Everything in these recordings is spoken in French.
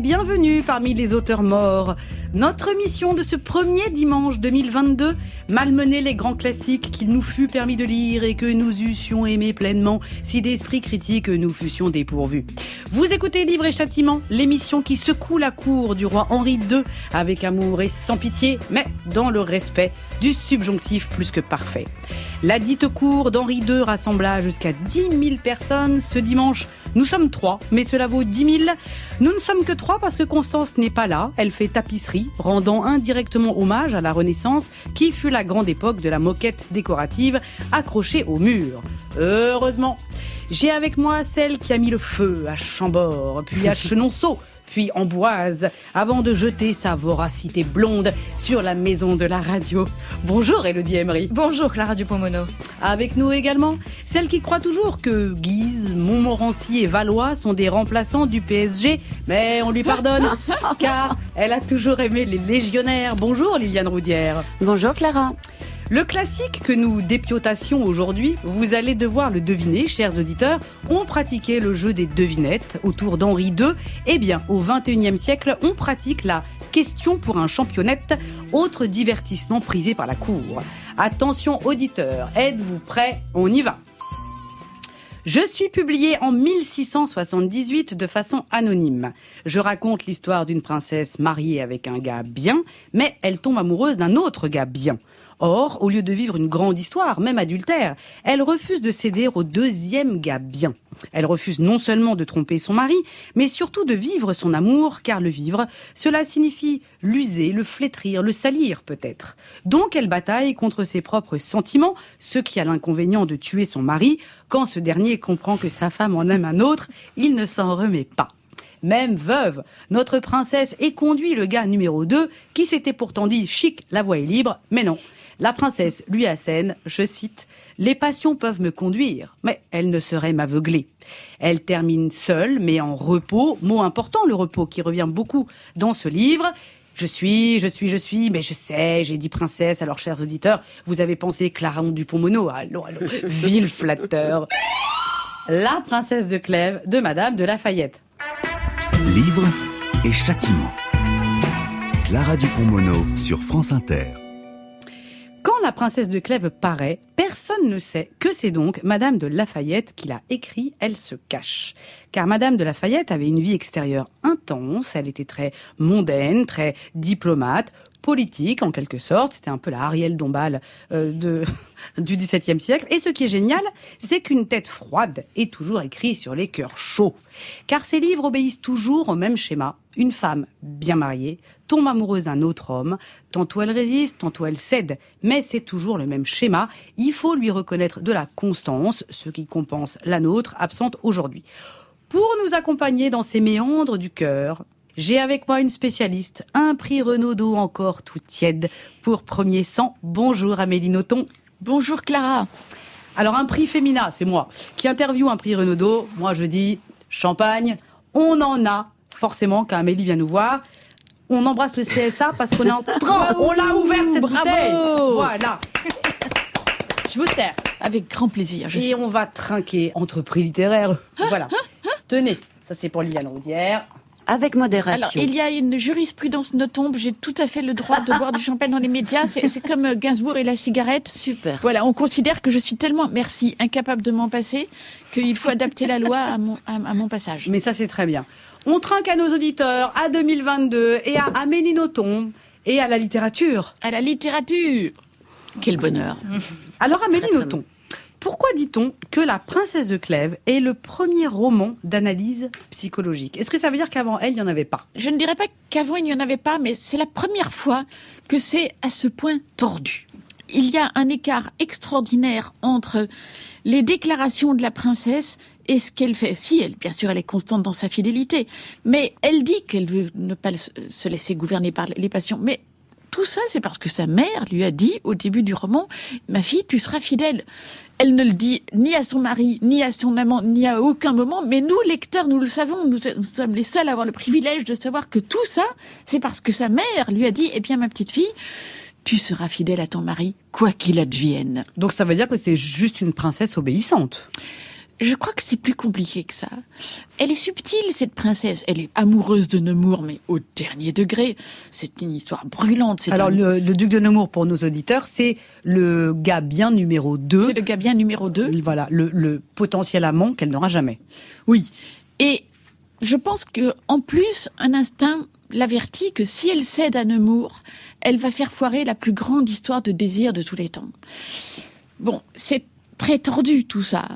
Bienvenue parmi les auteurs morts. Notre mission de ce premier dimanche 2022, malmener les grands classiques qu'il nous fut permis de lire et que nous eussions aimé pleinement si d'esprit critique nous fussions dépourvus. Vous écoutez Livre et Châtiment, l'émission qui secoue la cour du roi Henri II avec amour et sans pitié, mais dans le respect du subjonctif plus que parfait. La dite cour d'Henri II rassembla jusqu'à 10 000 personnes ce dimanche. Nous sommes trois, mais cela vaut 10 000. Nous ne sommes que trois parce que Constance n'est pas là. Elle fait tapisserie, rendant indirectement hommage à la Renaissance, qui fut la grande époque de la moquette décorative accrochée au mur. Heureusement. J'ai avec moi celle qui a mis le feu à Chambord, puis à Chenonceau, puis Amboise, avant de jeter sa voracité blonde sur la maison de la radio. Bonjour Elodie Emery. Bonjour Clara Dupomono. Avec nous également, celle qui croit toujours que Guise, Montmorency et Valois sont des remplaçants du PSG, mais on lui pardonne, car elle a toujours aimé les légionnaires. Bonjour Liliane Roudière. Bonjour Clara. Le classique que nous dépiotassions aujourd'hui, vous allez devoir le deviner, chers auditeurs. On pratiquait le jeu des devinettes autour d'Henri II. Eh bien, au XXIe siècle, on pratique la question pour un championnette, autre divertissement prisé par la cour. Attention auditeurs, êtes-vous prêts? On y va. Je suis publié en 1678 de façon anonyme. Je raconte l'histoire d'une princesse mariée avec un gars bien, mais elle tombe amoureuse d'un autre gars bien. Or, au lieu de vivre une grande histoire, même adultère, elle refuse de céder au deuxième gars bien. Elle refuse non seulement de tromper son mari, mais surtout de vivre son amour, car le vivre, cela signifie l'user, le flétrir, le salir peut-être. Donc elle bataille contre ses propres sentiments, ce qui a l'inconvénient de tuer son mari. Quand ce dernier comprend que sa femme en aime un autre, il ne s'en remet pas même veuve. Notre princesse conduit le gars numéro 2 qui s'était pourtant dit chic, la voie est libre, mais non. La princesse lui assène, je cite, Les passions peuvent me conduire, mais elles ne sauraient m'aveugler. Elle termine seule, mais en repos, mot important le repos qui revient beaucoup dans ce livre. Je suis, je suis, je suis, mais je sais, j'ai dit princesse, alors chers auditeurs, vous avez pensé Clara Dupont-Mono, allô, allô, vil flatteur. La princesse de Clèves de Madame de Lafayette. Livre et châtiment. Clara Dupont-Mono sur France Inter. Quand la princesse de Clèves paraît, personne ne sait que c'est donc Madame de Lafayette qui l'a écrit, elle se cache. Car Madame de Lafayette avait une vie extérieure intense, elle était très mondaine, très diplomate, politique en quelque sorte. C'était un peu la Ariel Dombal euh, du XVIIe siècle. Et ce qui est génial, c'est qu'une tête froide est toujours écrite sur les cœurs chauds. Car ces livres obéissent toujours au même schéma. Une femme bien mariée tombe amoureuse d'un autre homme. Tantôt elle résiste, tantôt elle cède. Mais c'est toujours le même schéma. Il faut lui reconnaître de la constance, ce qui compense la nôtre, absente aujourd'hui. Pour nous accompagner dans ces méandres du cœur, j'ai avec moi une spécialiste, un prix Renaudot encore tout tiède pour premier sang. Bonjour Amélie Nothomb. Bonjour Clara. Alors un prix Fémina, c'est moi, qui interview un prix Renaudot. Moi je dis champagne, on en a forcément quand Amélie vient nous voir. On embrasse le CSA parce qu'on est en train, on l'a ouverte cette bouteille. Voilà. Je vous sers. Avec grand plaisir. Je Et on va trinquer entre prix littéraires. Voilà. Tenez, ça c'est pour Liliane Roudière. Avec modération. Alors, il y a une jurisprudence ne tombe. J'ai tout à fait le droit de boire du champagne dans les médias. C'est comme euh, Gainsbourg et la cigarette. Super. Voilà, on considère que je suis tellement, merci, incapable de m'en passer, qu'il faut adapter la loi à mon, à, à mon passage. Mais ça, c'est très bien. On trinque à nos auditeurs, à 2022, et à Amélie Nothomb, et à la littérature. À la littérature. Quel bonheur. Alors, Amélie Nothomb, pourquoi dit-on que La Princesse de Clèves est le premier roman d'analyse psychologique? Est-ce que ça veut dire qu'avant elle, il n'y en avait pas? Je ne dirais pas qu'avant il n'y en avait pas, mais c'est la première fois que c'est à ce point tordu. Il y a un écart extraordinaire entre les déclarations de la princesse et ce qu'elle fait. Si, elle, bien sûr, elle est constante dans sa fidélité, mais elle dit qu'elle veut ne pas se laisser gouverner par les passions. Mais tout ça, c'est parce que sa mère lui a dit au début du roman, ma fille, tu seras fidèle. Elle ne le dit ni à son mari, ni à son amant, ni à aucun moment, mais nous, lecteurs, nous le savons, nous, sommes les seuls à avoir le privilège de savoir que tout ça, c'est parce que sa mère lui a dit, eh bien, ma petite fille, tu seras fidèle à ton mari, quoi qu'il advienne. Donc ça veut dire que c'est juste une princesse obéissante. Je crois que c'est plus compliqué que ça. Elle est subtile, cette princesse. Elle est amoureuse de Nemours, mais au dernier degré. C'est une histoire brûlante. Alors, le, duc de Nemours, pour nos auditeurs, c'est le gars bien numéro 2. C'est le gars bien numéro 2. Voilà, le, le potentiel amant qu'elle n'aura jamais. Oui. Et je pense que, en plus, un instinct l'avertit que si elle cède à Nemours, elle va faire foirer la plus grande histoire de désir de tous les temps. Bon, c'est très tordu tout ça,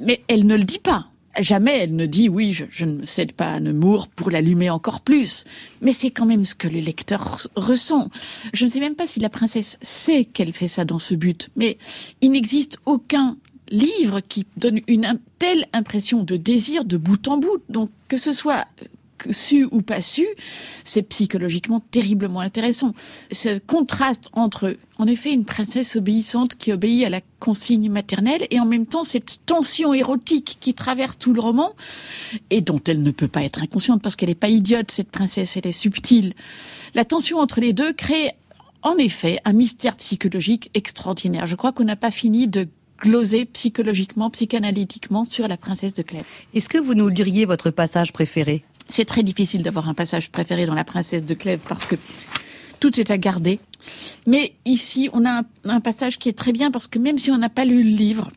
mais elle ne le dit pas. Jamais elle ne dit oui, je, ne me cède pas à Nemours pour l'allumer encore plus. Mais c'est quand même ce que le lecteur ressent. Je ne sais même pas si la princesse sait qu'elle fait ça dans ce but, mais il n'existe aucun livre qui donne une telle impression de désir de bout en bout. Donc que ce soit su ou pas su, c'est psychologiquement terriblement intéressant. Ce contraste entre, en effet, une princesse obéissante qui obéit à la consigne maternelle et en même temps cette tension érotique qui traverse tout le roman et dont elle ne peut pas être inconsciente parce qu'elle n'est pas idiote, cette princesse, elle est subtile. La tension entre les deux crée en effet un mystère psychologique extraordinaire. Je crois qu'on n'a pas fini de gloser psychologiquement, psychanalytiquement sur la princesse de Clèves. Est-ce que vous nous diriez votre passage préféré? C'est très difficile d'avoir un passage préféré dans La Princesse de Clèves parce que tout est à garder. Mais ici, on a un, passage qui est très bien parce que même si on n'a pas lu le livre,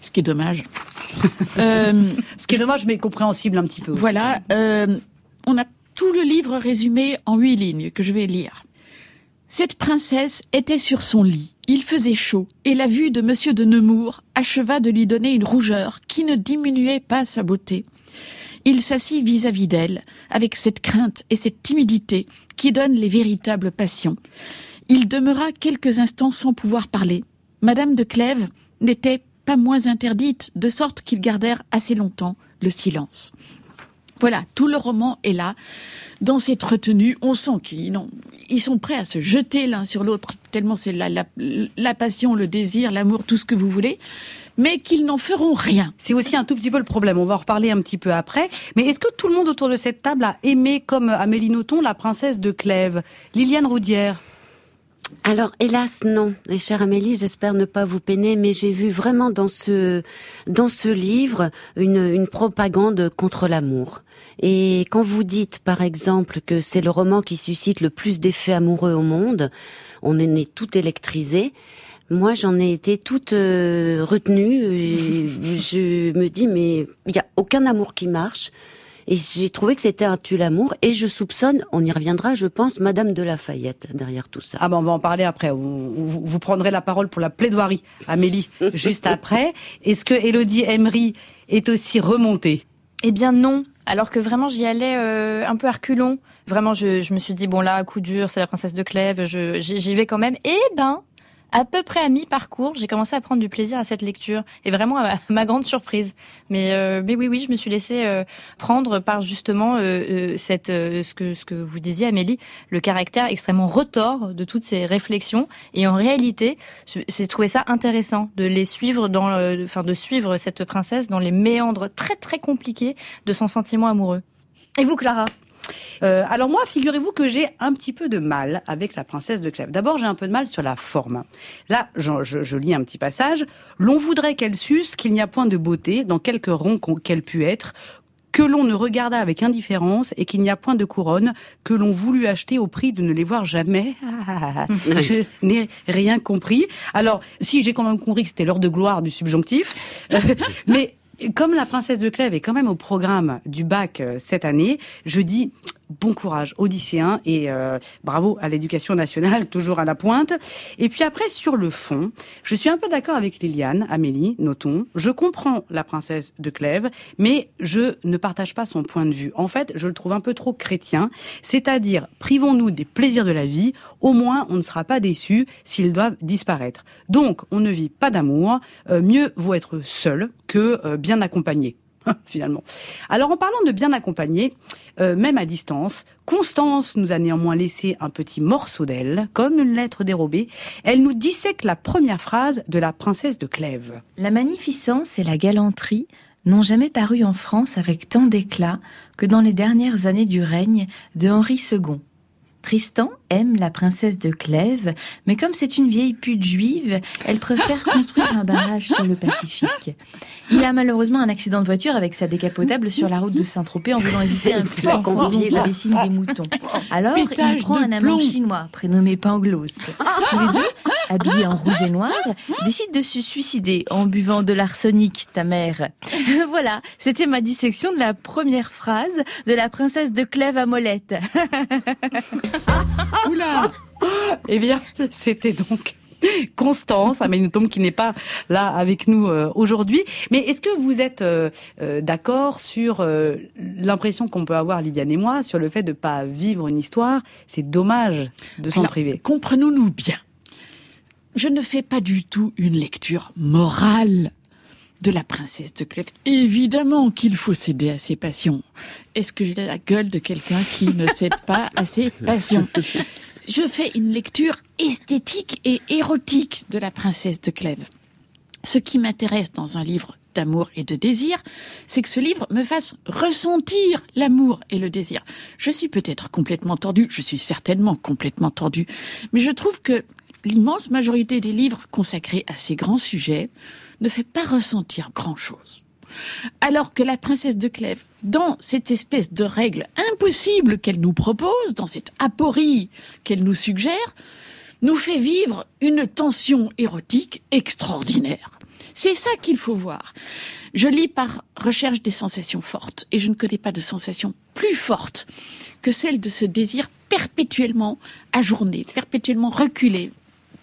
ce qui est dommage. euh, ce qui est dommage, mais compréhensible un petit peu. Aussi. Voilà, euh, on a tout le livre résumé en huit lignes que je vais lire. Cette princesse était sur son lit. Il faisait chaud, et la vue de Monsieur de Nemours acheva de lui donner une rougeur qui ne diminuait pas sa beauté. Il s'assit vis-à-vis d'elle, avec cette crainte et cette timidité qui donnent les véritables passions. Il demeura quelques instants sans pouvoir parler. Madame de Clèves n'était pas moins interdite, de sorte qu'ils gardèrent assez longtemps le silence. Voilà, tout le roman est là. Dans cette retenue, on sent qu'ils ils sont prêts à se jeter l'un sur l'autre, tellement c'est la, la, passion, le désir, l'amour, tout ce que vous voulez mais qu'ils n'en feront rien. C'est aussi un tout petit peu le problème. On va en reparler un petit peu après. Mais est-ce que tout le monde autour de cette table a aimé, comme Amélie Nothomb, la princesse de Clèves Liliane Roudière? Alors, hélas, non. Et chère Amélie, j'espère ne pas vous peiner, mais j'ai vu vraiment dans ce, dans ce livre une, une propagande contre l'amour. Et quand vous dites, par exemple, que c'est le roman qui suscite le plus d'effets amoureux au monde, on est né tout électrisé. Moi, j'en ai été toute euh, retenue. je me dis, mais il n'y a aucun amour qui marche. Et j'ai trouvé que c'était un tue-l'amour. Et je soupçonne, on y reviendra, je pense, Madame de Lafayette derrière tout ça. Ah ben, on va en parler après. Vous, vous prendrez la parole pour la plaidoirie, Amélie, juste après. Est-ce que Elodie Emery est aussi remontée? Eh bien non. Alors que vraiment, j'y allais euh, un peu à reculons. Vraiment, je, je, me suis dit, bon là, coup dur, c'est la princesse de Clèves, j'y vais quand même. Et ben, à peu près à mi-parcours, j'ai commencé à prendre du plaisir à cette lecture et vraiment à ma, grande surprise. Mais, euh, mais oui, oui, je me suis laissée euh, prendre par justement euh, cette ce que ce que vous disiez, Amélie, le caractère extrêmement retors de toutes ces réflexions. Et en réalité, j'ai trouvé ça intéressant de les suivre dans, enfin de suivre cette princesse dans les méandres très très compliqués de son sentiment amoureux. Et vous, Clara? Euh, alors moi, figurez-vous que j'ai un petit peu de mal avec la princesse de Clèves. D'abord, j'ai un peu de mal sur la forme. Là, je, je, lis un petit passage. L'on voudrait qu'elle suce qu'il n'y a point de beauté dans quelque rond qu'elle pût être, que l'on ne regarda avec indifférence et qu'il n'y a point de couronne que l'on voulut acheter au prix de ne les voir jamais. je n'ai rien compris. Alors, si j'ai quand même compris que c'était l'heure de gloire du subjonctif, mais comme la princesse de Clèves est quand même au programme du bac euh, cette année, je dis bon courage aux lycéens et euh, bravo à l'éducation nationale, toujours à la pointe. Et puis après, sur le fond, je suis un peu d'accord avec Liliane, Amélie, notons. Je comprends la princesse de Clèves, mais je ne partage pas son point de vue. En fait, je le trouve un peu trop chrétien, c'est-à-dire privons-nous des plaisirs de la vie, au moins on ne sera pas déçu s'ils doivent disparaître. Donc, on ne vit pas d'amour, euh, mieux vaut être seul que euh, bien accompagné. finalement. Alors en parlant de bien accompagner, euh, même à distance, Constance nous a néanmoins laissé un petit morceau d'elle, comme une lettre dérobée. Elle nous dissèque la première phrase de la princesse de Clèves. La magnificence et la galanterie n'ont jamais paru en France avec tant d'éclat que dans les dernières années du règne de Henri II. Tristan aime la princesse de Clèves, mais comme c'est une vieille pute juive, elle préfère construire un barrage sur le Pacifique. Il a malheureusement un accident de voiture avec sa décapotable sur la route de Saint-Tropez en voulant éviter un flacon qui dessine des moutons. Alors, Pétage il prend un amant chinois prénommé Panglos. Tous les deux, habillés en rouge et noir, décident de se suicider en buvant de l'arsenic, ta mère. voilà, c'était ma dissection de la première phrase de la princesse de Clèves à Molette. Oula Eh bien, c'était donc Constance Aménotom qui n'est pas là avec nous euh, aujourd'hui. Mais est-ce que vous êtes euh, euh, d'accord sur l'impression qu'on peut avoir, Lydiane et moi, sur le fait de pas vivre une histoire? C'est dommage de s'en priver. Comprenons-nous bien. Je ne fais pas du tout une lecture morale de la princesse de Clèves. Évidemment qu'il faut céder à ses passions. Est-ce que j'ai la gueule de quelqu'un qui ne cède pas à ses passions? Je fais une lecture esthétique et érotique de la princesse de Clèves. Ce qui m'intéresse dans un livre d'amour et de désir, c'est que ce livre me fasse ressentir l'amour et le désir. Je suis peut-être complètement tordue, je suis certainement complètement tordue, mais je trouve que l'immense majorité des livres consacrés à ces grands sujets ne fait pas ressentir grand-chose. Alors que la princesse de Clèves, dans cette espèce de règle impossible qu'elle nous propose, dans cette aporie qu'elle nous suggère, nous fait vivre une tension érotique extraordinaire. C'est ça qu'il faut voir. Je lis par recherche des sensations fortes et je ne connais pas de sensations plus fortes que celle de ce désir perpétuellement ajourné, perpétuellement reculé.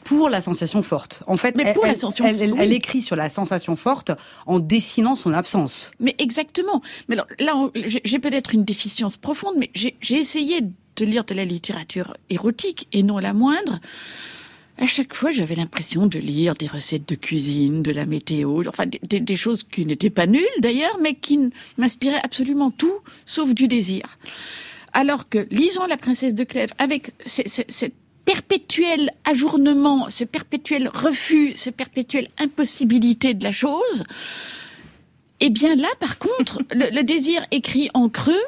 Pour la sensation forte. En fait, Mais elle, pour la elle- sensation- elle, elle- oui. elle écrit sur la sensation forte en dessinant son absence. Mais exactement. Mais alors, là, j'ai peut-être une déficience profonde, mais j'ai essayé de lire de la littérature érotique et non la moindre. À chaque fois, j'avais l'impression de lire des recettes de cuisine, de la météo, enfin des, des- des choses qui n'étaient pas nulles d'ailleurs, mais qui m'inspiraient absolument tout sauf du désir. Alors que lisant La princesse de Clèves avec ce- ce- cette perpétuel ajournement, ce perpétuel refus, ce perpétuelle impossibilité de la chose, eh bien là, par contre, le, désir écrit en creux,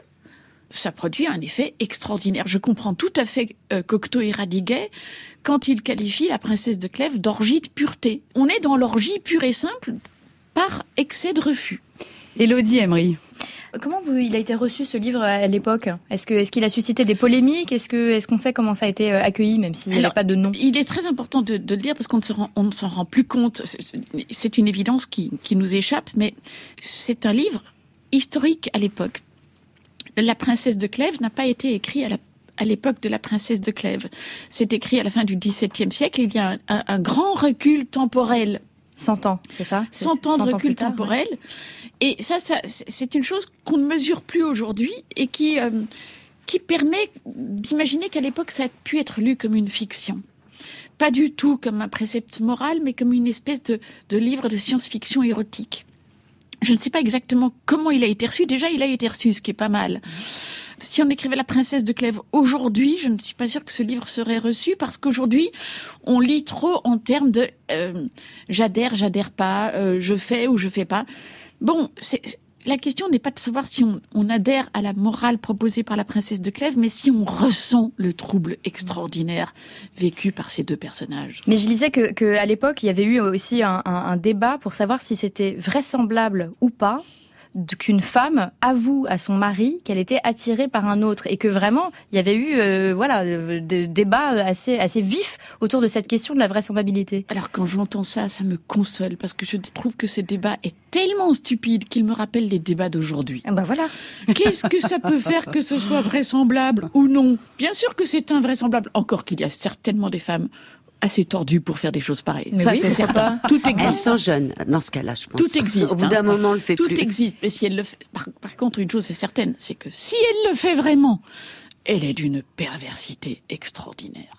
ça produit un effet extraordinaire. Je comprends tout à fait euh, Cocteau et Radiguet quand il qualifie la princesse de Clèves d'orgie de pureté. On est dans l'orgie pure et simple par excès de refus. Élodie Emery. Comment vous, il a été reçu ce livre à l'époque? Est-ce que est-ce qu'il a suscité des polémiques? Est-ce que est-ce qu'on sait comment ça a été euh, accueilli, même s'il n'y a pas de nom? Il est très important de, de le dire parce qu'on ne se rend- on ne s'en rend plus compte. C'est- une évidence qui, qui nous échappe, mais c'est un livre historique à l'époque. La princesse de Clèves n'a pas été écrit à la à l'époque de la princesse de Clèves. C'est écrit à la fin du XVIIe siècle. Il y a un, un- un grand recul temporel 100 ans, c'est ça? 100 ans de recul tard, ouais. Et ça, c'est une chose qu'on ne mesure plus aujourd'hui et qui, euh, qui permet d'imaginer qu'à l'époque, ça a pu être lu comme une fiction. Pas du tout comme un précepte moral, mais comme une espèce de, de livre de science-fiction érotique. Je ne sais pas exactement comment il a été reçu. Déjà, il a été reçu, ce qui est pas mal. Si on écrivait La princesse de Clèves aujourd'hui, je ne suis pas sûre que ce livre serait reçu parce qu'aujourd'hui, on lit trop en termes de euh, j'adhère, j'adhère pas, euh, je fais ou je fais pas. Bon, la question n'est pas de savoir si on, adhère à la morale proposée par la princesse de Clèves, mais si on ressent le trouble extraordinaire vécu par ces deux personnages. Mais je disais que, que à l'époque, il y avait eu aussi un, débat pour savoir si c'était vraisemblable ou pas qu'une femme avoue à son mari qu'elle était attirée par un autre et que vraiment il y avait eu euh, voilà euh, des débats assez assez vifs autour de cette question de la vraisemblabilité. Alors quand j'entends ça, ça me console parce que je trouve que ce débat est tellement stupide qu'il me rappelle les débats d'aujourd'hui. Ah bah voilà. Qu'est-ce que ça peut faire que ce soit vraisemblable ou non? Bien sûr que c'est invraisemblable, encore qu'il y a certainement des femmes assez tordues pour faire des choses pareilles. Mais ça, oui, c'est certain. pas Tout Elles existe. sont jeunes, dans ce cas-là, je pense. Tout existe, Au bout hein. d'un moment, on le fait Tout plus. existe. Mais si elle le fait, par, par contre, une chose est certaine, c'est que si elle le fait vraiment, elle est d'une perversité extraordinaire.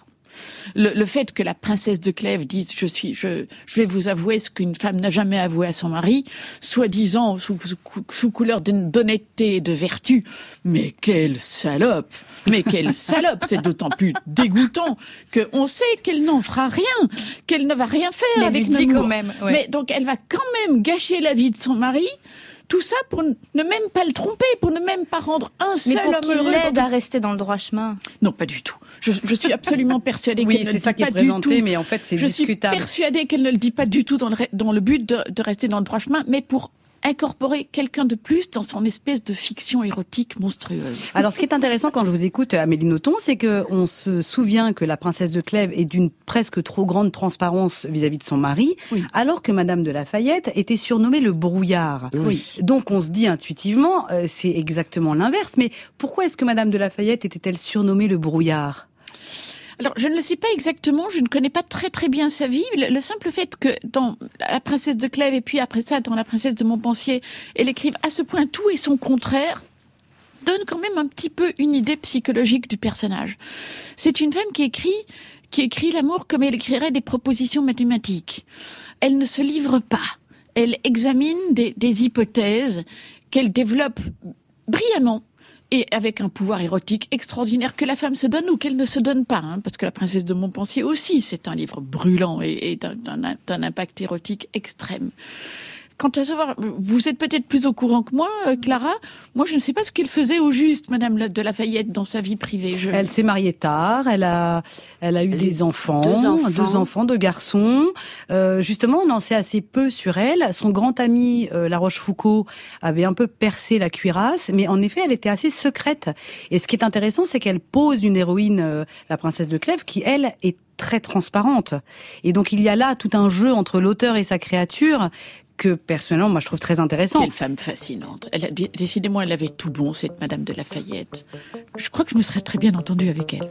Le, le fait que la princesse de Clèves dise je suis je, je vais vous avouer ce qu'une femme n'a jamais avoué à son mari, soi-disant sous, sous, sous couleur d'hon- d'honnêteté et de vertu, mais quelle salope Mais quelle salope C'est d'autant plus dégoûtant que on sait qu'elle n'en fera rien, qu'elle ne va rien faire Mais avec Namur. quand même, ouais. Mais donc elle va quand même gâcher la vie de son mari Tout ça pour ne même pas le tromper, pour ne même pas rendre un Mais seul pour homme heureux. l'aide dans- à rester dans le droit chemin. Non, pas du tout. Je, je suis absolument persuadée Oui, qu'elle ne c'est le ça dit qui est pas du présenté, tout. mais en fait, c'est Je suis persuadée qu'elle ne le dit pas du tout dans le, dans le but de, de rester dans le droit chemin, mais pour incorporer quelqu'un de plus dans son espèce de fiction érotique monstrueuse. Alors, ce qui est intéressant quand je vous écoute, Amélie Nothomb, c'est que on se souvient que la princesse de Clèves est d'une presque trop grande transparence vis-à-vis de son mari, Oui. alors que Madame de Lafayette était surnommée le brouillard. Oui. Donc, on se dit intuitivement, euh, c'est exactement l'inverse. Mais pourquoi est-ce que Madame de Lafayette était-elle surnommée le brouillard? Alors, je ne le sais pas exactement, je ne connais pas très très bien sa vie. Le, le simple fait que dans La princesse de Clèves et puis après ça dans La princesse de Montpensier, elle écrive à ce point tout et son contraire, donne quand même un petit peu une idée psychologique du personnage. C'est une femme qui écrit qui écrit l'amour comme elle écrirait des propositions mathématiques. Elle ne se livre pas. Elle examine des, des hypothèses qu'elle développe brillamment et avec un pouvoir érotique extraordinaire que la femme se donne ou qu'elle ne se donne pas, hein, parce que la princesse de Montpensier aussi, c'est un livre brûlant et, et d'un- impact érotique extrême. Quant à savoir, vous êtes peut-être plus au courant que moi, euh, Clara. Moi, je ne sais pas ce qu'elle faisait au juste, Madame de Lafayette, dans sa vie privée. Je... Elle s'est mariée tard, elle a, elle a eu Elle des enfants, deux enfants. deux enfants, deux garçons. Euh, justement, on en sait assez peu sur elle. Son grand ami, euh, La Rochefoucauld, avait un peu percé la cuirasse, mais en effet, elle était assez secrète. Et ce qui est intéressant, c'est qu'elle pose une héroïne, la princesse de Clèves, qui elle est très transparente. Et donc il y a là tout un jeu entre l'auteur et sa créature que personnellement, moi, je trouve très intéressant. Quelle femme fascinante. Elle a, dé- décidément, elle avait tout bon, cette Madame de Lafayette. Je crois que je me serais très bien entendue avec elle.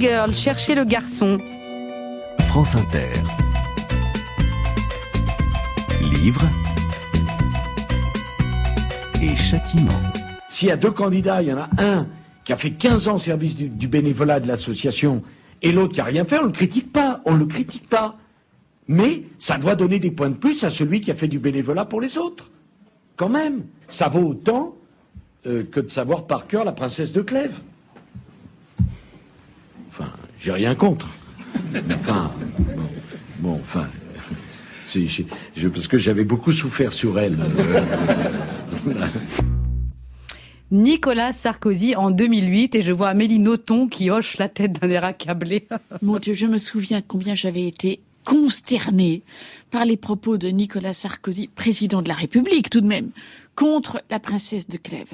Girl, chercher le garçon. France Inter. Livre et châtiment. S'il y a deux candidats, il y en a un qui a fait 15 ans au service du, du bénévolat de l'association et l'autre qui a rien fait, on ne le critique pas, on ne le critique pas. Mais ça doit donner des points de plus à celui qui a fait du bénévolat pour les autres. Quand même, ça vaut autant euh, que de savoir par cœur la princesse de Clèves. J'ai rien contre. Enfin, bon, bon, enfin, c'est- je- parce que j'avais beaucoup souffert sur elle. Nicolas Sarkozy en 2008 et je vois Amélie Nothomb qui hoche la tête d'un air accablé. Mon Dieu, je me souviens combien j'avais été consternée par les propos de Nicolas Sarkozy, président de la République tout de même, contre la princesse de Clèves.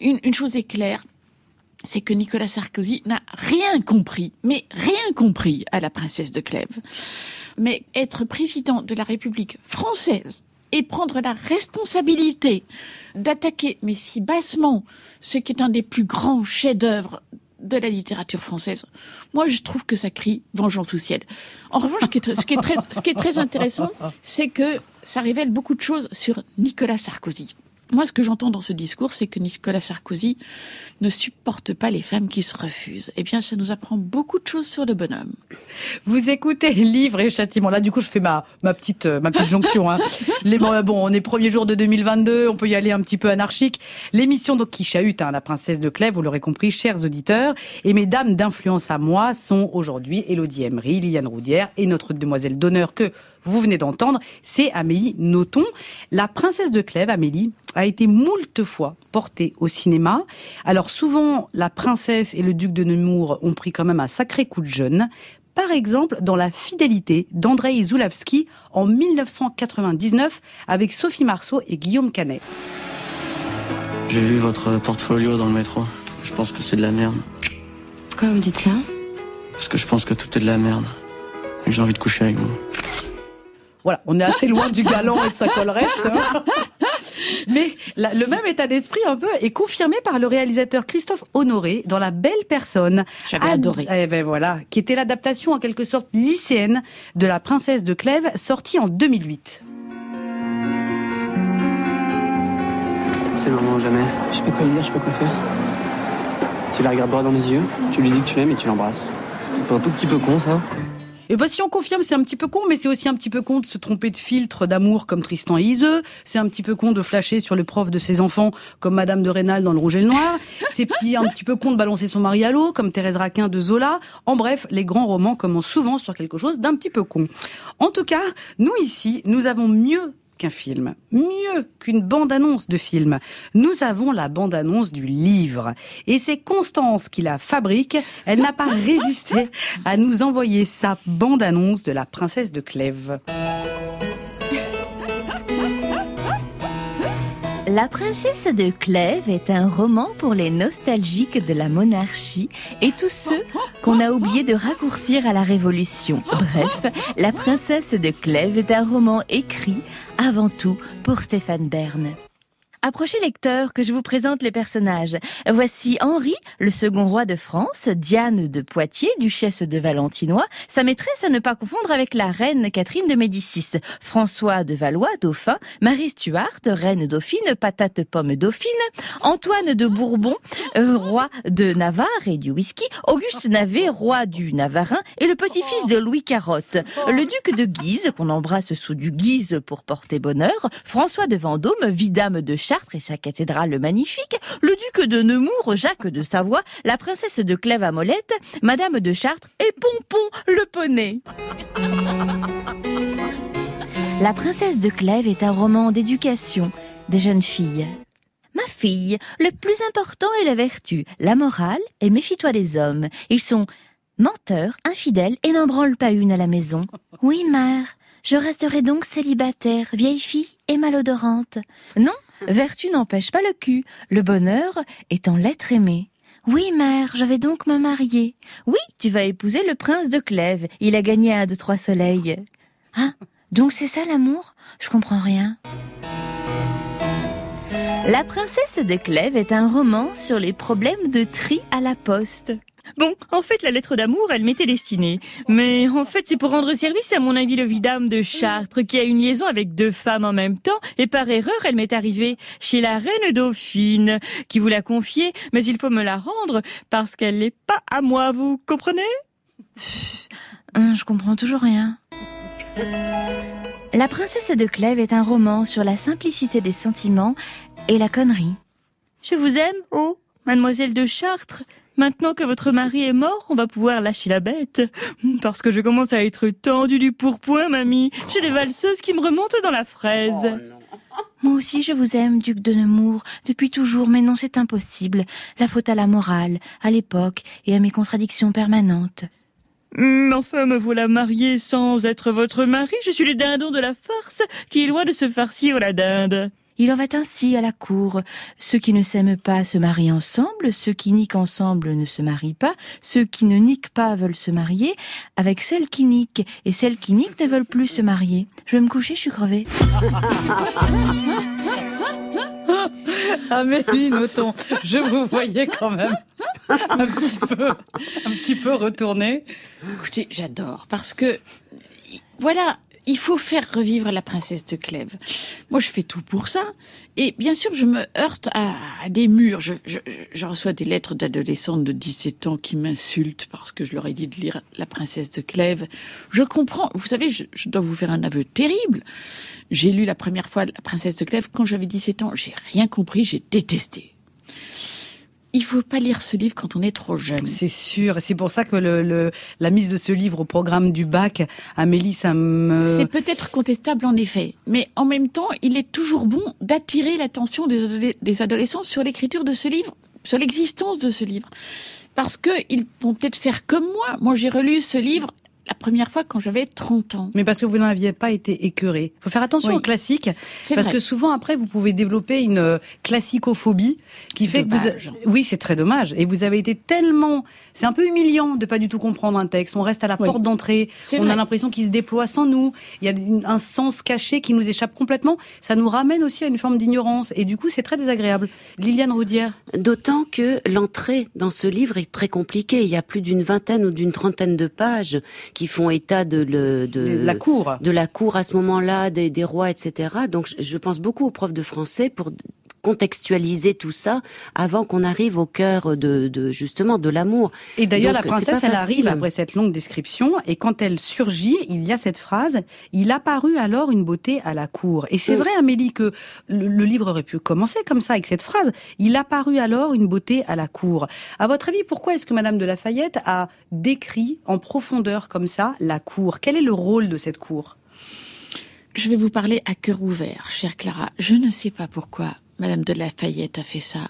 Une, une chose est claire, c'est que Nicolas Sarkozy n'a rien compris, mais rien compris à la princesse de Clèves. mais être président de la République française et prendre la responsabilité d'attaquer, mais si bassement, ce qui est un des plus grands chefs-d'œuvre de la littérature française. Moi, je trouve que ça crie vengeance au ciel. En revanche, ce qui est ce qui est très intéressant, c'est que ça révèle beaucoup de choses sur Nicolas Sarkozy. Moi, ce que j'entends dans ce discours, c'est que Nicolas Sarkozy ne supporte pas les femmes qui se refusent. Eh bien, ça nous apprend beaucoup de choses sur le bonhomme. Vous écoutez Livre et Châtiment. Là, du coup, je fais ma, ma, petite, euh, ma petite jonction. Hein. Les, bon, bon, on est premier jour de 2022, on peut y aller un petit peu anarchique. L'émission donc qui chahute hein, la princesse de Clèves, vous l'aurez compris, chers auditeurs. Et mes dames d'influence à moi sont aujourd'hui Elodie Emery, Liliane Roudière et notre demoiselle d'honneur que vous venez d'entendre, c'est Amélie Nothomb. La princesse de Clèves, Amélie, a été moult fois portée au cinéma. Alors souvent, la princesse et le duc de Nemours ont pris quand même un sacré coup de jeune. Par exemple, dans La fidélité d'Andrei Zulawski en 1999 avec Sophie Marceau et Guillaume Canet. J'ai vu votre portfolio dans le métro. Je pense que c'est de la merde. Pourquoi vous me dites ça? Parce que je pense que tout est de la merde. Et que j'ai envie de coucher avec vous. Voilà, on est assez loin du galant et de sa collerette. hein. Mais la- le même état d'esprit un peu est confirmé par le réalisateur Christophe Honoré dans La Belle Personne. J'avais Ad- adoré. Eh ben voilà, qui était l'adaptation en quelque sorte lycéenne de La Princesse de Clèves, sortie en 2008. C'est le moment ou jamais. Je sais pas quoi lui dire, je sais pas quoi faire. Tu la regardes droit dans les yeux, tu lui dis que tu l'aimes et tu l'embrasses. C'est un tout petit peu con ça Et ben si on confirme, c'est un petit peu con, mais c'est aussi un petit peu con de se tromper de filtre d'amour comme Tristan et Iseux. C'est un petit peu con de flasher sur le prof de ses enfants comme Madame de Rênal dans Le Rouge et le Noir. C'est petit, un petit peu con de balancer son mari à l'eau comme Thérèse Raquin de Zola. En bref, les grands romans commencent souvent sur quelque chose d'un petit peu con. En tout cas, nous ici, nous avons mieux qu'un film, mieux qu'une bande-annonce de film. Nous avons la bande-annonce du livre. Et c'est Constance qui la fabrique. Elle n'a pas résisté à nous envoyer sa bande-annonce de la princesse de Clèves. La princesse de Clèves est un roman pour les nostalgiques de la monarchie et tous ceux qu'on a oublié de raccourcir à la Révolution. Bref, La princesse de Clèves est un roman écrit avant tout pour Stéphane Bern. Approchez lecteur que je vous présente les personnages. Voici Henri, le second roi de France, Diane de Poitiers, duchesse de Valentinois, sa maîtresse à ne pas confondre avec la reine Catherine de Médicis, François de Valois, dauphin, Marie Stuart, reine dauphine, patate pomme dauphine, Antoine de Bourbon, euh, roi de Navarre et du whisky, Auguste Navet, roi du Navarin, et le petit-fils de Louis Carotte, le duc de Guise, qu'on embrasse sous du Guise pour porter bonheur, François de Vendôme, vidame de Chartres et sa cathédrale magnifique, le duc de Nemours, Jacques de Savoie, la princesse de Clèves à Molette, Madame de Chartres et Pompon le poney. La princesse de Clèves est un roman d'éducation des jeunes filles. Ma fille, le plus important est la vertu, la morale, et méfie-toi des hommes. Ils sont menteurs, infidèles et n'en branlent pas une à la maison. Oui, mère, je resterai donc célibataire, vieille fille et malodorante. Non, vertu n'empêche pas le cul. Le bonheur en l'être aimé. Oui, mère, je vais donc me marier. Oui, tu vas épouser le prince de Clèves. Il a gagné un de trois soleils. Ah, donc c'est ça l'amour? Je comprends rien. La princesse de Clèves est un roman sur les problèmes de tri à la poste. Bon, en fait, la lettre d'amour, elle m'était destinée. Mais en fait, c'est pour rendre service à mon ami le vidame de Chartres, qui a une liaison avec deux femmes en même temps, et par erreur, elle m'est arrivée chez la reine Dauphine, qui vous l'a confiée, mais il faut me la rendre, parce qu'elle n'est pas à moi, vous comprenez? Hum, Je comprends toujours rien. La princesse de Clèves est un roman sur la simplicité des sentiments et la connerie. Je vous aime, oh, mademoiselle de Chartres. Maintenant que votre mari est mort, on va pouvoir lâcher la bête. Parce que je commence à être tendue du pourpoint, mamie. J'ai les valseuses qui me remontent dans la fraise. Moi aussi je vous aime, duc de Nemours, depuis toujours, mais non, c'est impossible. La faute à la morale, à l'époque et à mes contradictions permanentes. Mais enfin, me voilà mariée sans être votre mari. Je suis le dindon de la farce qui est loin de se farcir la dinde. Il en va ainsi à la cour. Ceux qui ne s'aiment pas se marient ensemble, ceux qui niquent ensemble ne se marient pas, ceux qui ne niquent pas veulent se marier avec celles qui niquent, et celles qui niquent ne veulent plus se marier. Je vais me coucher, je suis crevée. Amélie Nothomb, je vous voyais quand même un petit peu, un petit peu retourner. Écoutez, j'adore parce que voilà, il faut faire revivre la princesse de Clèves. Moi, je fais tout pour ça. Et bien sûr, je me heurte à, des murs. Je reçois des lettres d'adolescentes de 17 ans qui m'insultent parce que je leur ai dit de lire La princesse de Clèves. Je comprends. Vous savez, je, je dois vous faire un aveu terrible. J'ai lu la première fois La princesse de Clèves quand j'avais 17 ans. J'ai rien compris. J'ai détesté. Il faut pas lire ce livre quand on est trop jeune. C'est sûr, et c'est pour ça que le, le- la mise de ce livre au programme du bac, Amélie, ça me... C'est peut-être contestable en effet, mais en même temps, il est toujours bon d'attirer l'attention des, des adolescents sur l'écriture de ce livre, sur l'existence de ce livre. Parce que ils vont peut-être faire comme moi. Moi, j'ai relu ce livre la première fois quand j'avais 30 ans. Mais parce que vous n'aviez pas été écœuré. Il faut faire attention Oui. aux classiques, C'est parce vrai. que souvent après vous pouvez développer une euh, classicophobie qui fait que vous. Oui, c'est très dommage. Et vous avez été tellement, c'est un peu humiliant de pas du tout comprendre un texte. On reste à la Oui. porte d'entrée. On vrai. a l'impression qu'il se déploie sans nous. Il y a un sens caché qui nous échappe complètement. Ça nous ramène aussi à une forme d'ignorance. Et du coup, c'est très désagréable. Liliane Roudière. D'autant que l'entrée dans ce livre est très compliquée. Il y a plus d'une vingtaine ou d'une trentaine de pages qui font état de, le, de, De la cour. de la cour à ce moment-là, des, des rois, etc. Donc je- je pense beaucoup aux profs de français pour contextualiser tout ça avant qu'on arrive au cœur de, de justement de l'amour. Et d'ailleurs, la princesse, elle facile. arrive après cette longue description, et quand elle surgit, il y a cette phrase Il apparut alors une beauté à la cour. Et c'est Mm. vrai, Amélie, que le, le livre aurait pu commencer comme ça, avec cette phrase Il apparut alors une beauté à la cour. À votre avis, pourquoi est-ce que Madame de Lafayette a décrit en profondeur comme ça la cour? Quel est le rôle de cette cour? Je vais vous parler à cœur ouvert, chère Clara. Je ne sais pas pourquoi Madame de Lafayette a fait ça,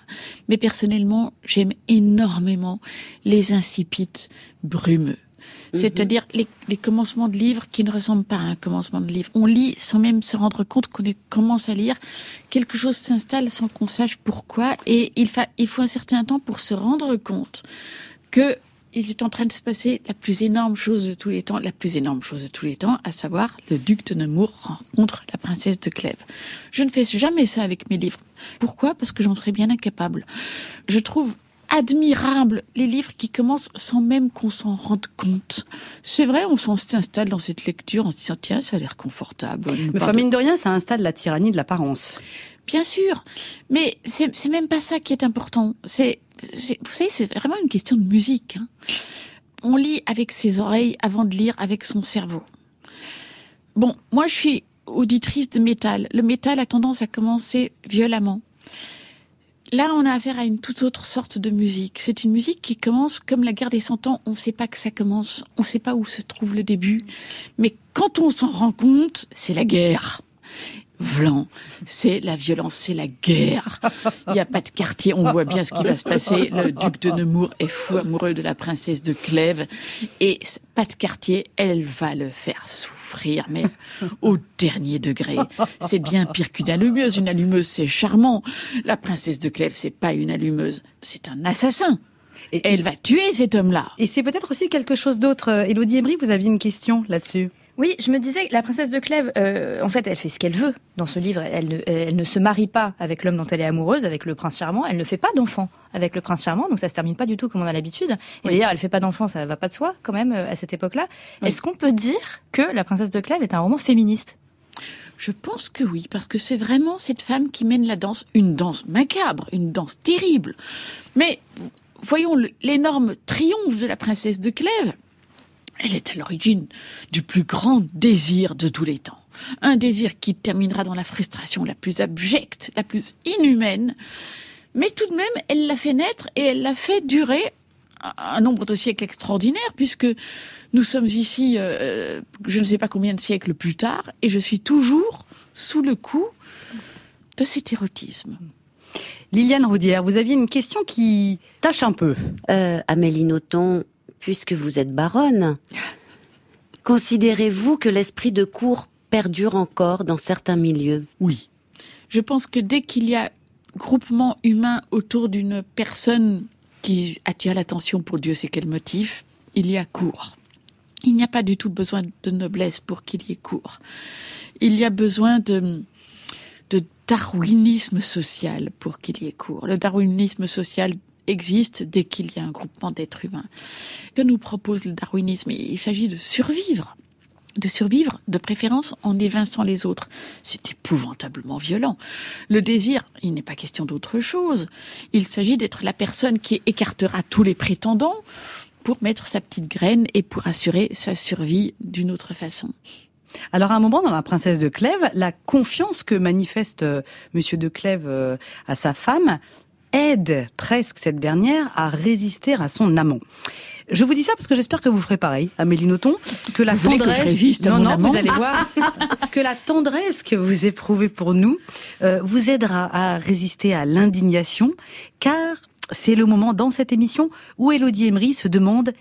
mais personnellement, j'aime énormément les insipides brumeux. C'est-à-dire les, les commencements de livres qui ne ressemblent pas à un commencement de livre. On lit sans même se rendre compte qu'on commence à lire. Quelque chose s'installe sans qu'on sache pourquoi. Et il, fa- il faut un certain temps pour se rendre compte que il est en train de se passer la plus énorme chose de tous les temps, la plus énorme chose de tous les temps, à savoir le duc de Nemours rencontre la princesse de Clèves. Je ne fais jamais ça avec mes livres. Pourquoi? Parce que j'en serais bien incapable. Je trouve admirable les livres qui commencent sans même qu'on s'en rende compte. C'est vrai, on s'installe dans cette lecture en se disant tiens, ça a l'air confortable. Mais de- famine de rien, ça installe la tyrannie de l'apparence. Bien sûr, mais c'est même pas ça qui est important. C'est- vous savez, c'est vraiment une question de musique. hein. On lit avec ses oreilles avant de lire avec son cerveau. Bon, moi je suis auditrice de métal. Le métal a tendance à commencer violemment. Là, on a affaire à une toute autre sorte de musique. C'est une musique qui commence comme la guerre des cent ans. On ne sait pas que ça commence. On ne sait pas où se trouve le début. Mais quand on s'en rend compte, c'est la guerre. Vlan, c'est la violence, c'est la guerre. Il n'y a pas de quartier, on voit bien ce qui va se passer. Le duc de Nemours est fou amoureux de la princesse de Clèves. Et pas de quartier, elle va le faire souffrir, mais au dernier degré. C'est bien pire qu'une allumeuse. Une allumeuse, c'est charmant. La princesse de Clèves, c'est pas une allumeuse, c'est un assassin. Et, Elle va tuer cet homme-là. et c'est peut-être aussi quelque chose d'autre. Euh, Élodie Embry, vous aviez une question là-dessus Oui, je me disais la princesse de Clèves, euh, en fait, elle fait ce qu'elle veut dans ce livre. Elle ne, elle ne se marie pas avec l'homme dont elle est amoureuse, avec le prince charmant. Elle ne fait pas d'enfant avec le prince charmant, donc ça se termine pas du tout comme on a l'habitude. Et d'ailleurs, elle fait pas d'enfant, ça va pas de soi quand même euh, à cette époque-là. Est-ce qu'on peut dire que la princesse de Clèves est un roman féministe? Je pense que oui, parce que c'est vraiment cette femme qui mène la danse, une danse macabre, une danse terrible. Mais voyons l'énorme triomphe de la princesse de Clèves. Elle est à l'origine du plus grand désir de tous les temps. Un désir qui terminera dans la frustration la plus abjecte, la plus inhumaine. Mais tout de même, elle l'a fait naître et elle l'a fait durer un- nombre de siècles extraordinaire, puisque nous sommes ici, euh, je ne sais pas combien de siècles plus tard, et je suis toujours sous le coup de cet érotisme. Liliane Roudière, vous aviez une question qui tâche un peu. Euh, Amélie Nothomb, puisque vous êtes baronne, considérez-vous que l'esprit de cour perdure encore dans certains milieux? Oui. Je pense que dès qu'il y a groupement humain autour d'une personne qui attire l'attention pour Dieu sait quel motif, il y a cours. Il n'y a pas du tout besoin de noblesse pour qu'il y ait cours. Il y a besoin de, darwinisme social pour qu'il y ait cours. Le darwinisme social existe dès qu'il y a un groupement d'êtres humains. Que nous propose le darwinisme? Il s'agit de survivre de survivre, de préférence en évinçant les autres. C'est épouvantablement violent. Le désir, il n'est pas question d'autre chose. Il s'agit d'être la personne qui écartera tous les prétendants pour mettre sa petite graine et pour assurer sa survie d'une autre façon. Alors à un moment dans La Princesse de Clèves, la confiance que manifeste euh, Monsieur de Clèves euh, à sa femme aide presque cette dernière à résister à son amant. Je vous dis ça parce que j'espère que vous ferez pareil, Amélie Nothomb, que la Vous que tendresse, résiste à non non, vous allez voir, que la tendresse que vous éprouvez pour nous euh, vous aidera à résister à l'indignation, car c'est le moment dans cette émission où Elodie Emery se demande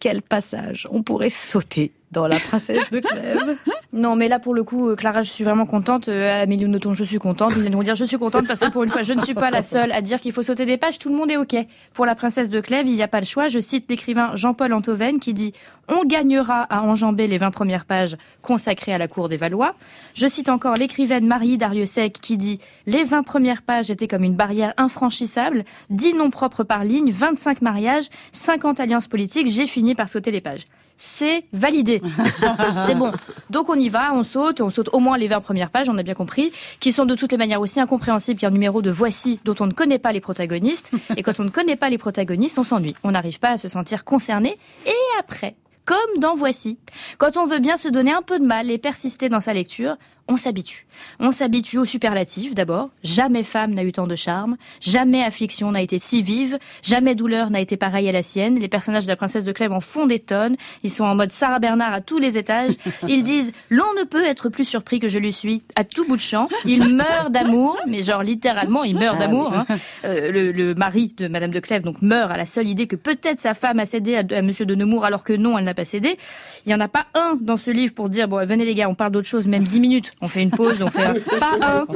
quel passage on pourrait sauter dans La Princesse de Clèves? Non, mais là, pour le coup, euh, Clara, je suis vraiment contente. Euh, Amélie Nothomb, je suis contente. Allez nous dire, je suis contente parce que pour une fois, je ne suis pas la seule à dire qu'il faut sauter des pages. Tout le monde est OK. Pour la princesse de Clèves, il n'y a pas le choix. Je cite l'écrivain Jean-Paul Antoven qui dit On gagnera à enjamber les 20 premières pages consacrées à la cour des Valois. Je cite encore l'écrivaine Marie Dariussec qui dit Les 20 premières pages étaient comme une barrière infranchissable, 10 noms propres par ligne, 25 mariages, 50 alliances politiques. J'ai fini par sauter les pages c'est validé. c'est bon. Donc on y va, on saute, on saute au moins les 20 premières pages, on a bien compris, qui sont de toutes les manières aussi incompréhensibles qu'un numéro de Voici dont on ne connaît pas les protagonistes. Et quand on ne connaît pas les protagonistes, on s'ennuie. On n'arrive pas à se sentir concerné. Et après, comme dans Voici, quand on veut bien se donner un peu de mal et persister dans sa lecture, on s'habitue. On s'habitue au superlatif d'abord. Jamais femme n'a eu tant de charme, jamais affliction n'a été si vive, jamais douleur n'a été pareille à la sienne. Les personnages de la princesse de Clèves en font des tonnes. Ils sont en mode Sarah Bernard à tous les étages. Ils disent l'on ne peut être plus surpris que je le suis à tout bout de champ. Il meurt d'amour, mais genre littéralement il meurt Ah d'amour. hein. Euh, le, le mari de Madame de Clèves donc meurt à la seule idée que peut-être sa femme a cédé à, à Monsieur de Nemours alors que non, elle n'a pas cédé. Il y en a pas un dans ce livre pour dire bon venez les gars, on parle d'autre chose, même dix minutes. On fait une pause, on fait un... pas un.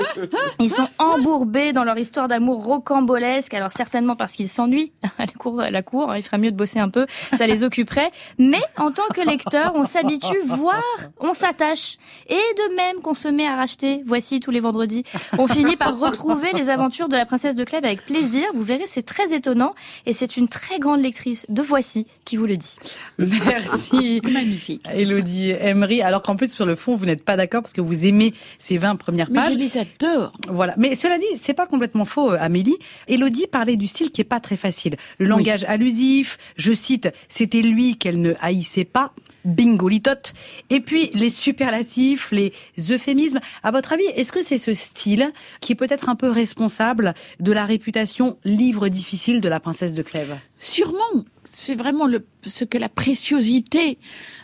Ils sont embourbés dans leur histoire d'amour rocambolesque. Alors certainement parce qu'ils s'ennuient à la cour, à la cour. hein, Il ferait mieux de bosser un peu, ça les occuperait. Mais en tant que lecteur, on s'habitue, voire on s'attache. Et de même qu'on se met à racheter, voici tous les vendredis, on finit par retrouver les aventures de la princesse de Clèves avec plaisir. Vous verrez, c'est très étonnant et c'est une très grande lectrice de Voici qui vous le dit. Merci. Magnifique. Elodie Emery, alors qu'en plus sur le fond vous n'êtes pas d'accord parce que vous aimez ces 20 premières Mais pages. je les adore. Voilà. Mais cela dit, c'est pas complètement faux, euh, Amélie. Elodie parlait du style qui est pas très facile. Le langage allusif, je cite, c'était lui qu'elle ne haïssait pas. Bingo litote. Et puis les superlatifs, les euphémismes. À votre avis, est-ce que c'est ce style qui est peut-être un peu responsable de la réputation livre difficile de la princesse de Clèves? Sûrement, c'est vraiment ce que la préciosité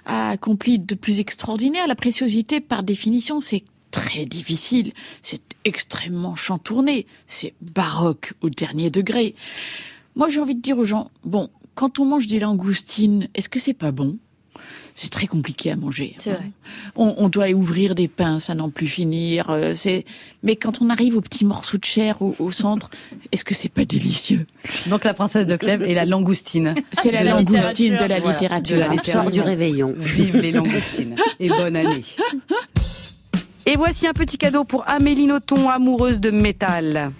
a accompli de plus extraordinaire. La préciosité, par définition, c'est très difficile, c'est extrêmement chantourné, c'est baroque au dernier degré. Moi, j'ai envie de dire aux gens, bon, quand on mange des langoustines, est-ce que c'est pas bon? C'est très compliqué à manger. C'est vrai. On, on doit ouvrir des pinces à n'en plus finir. euh, C'est, mais quand on arrive aux petits morceaux de chair au, au centre, est-ce que c'est pas délicieux? Donc la princesse de Clèves et la langoustine. C'est la langoustine de la Voilà, littérature. de la On sort du réveillon. Vive les langoustines et bonne année. Et voici un petit cadeau pour Amélie Nothomb, amoureuse de métal.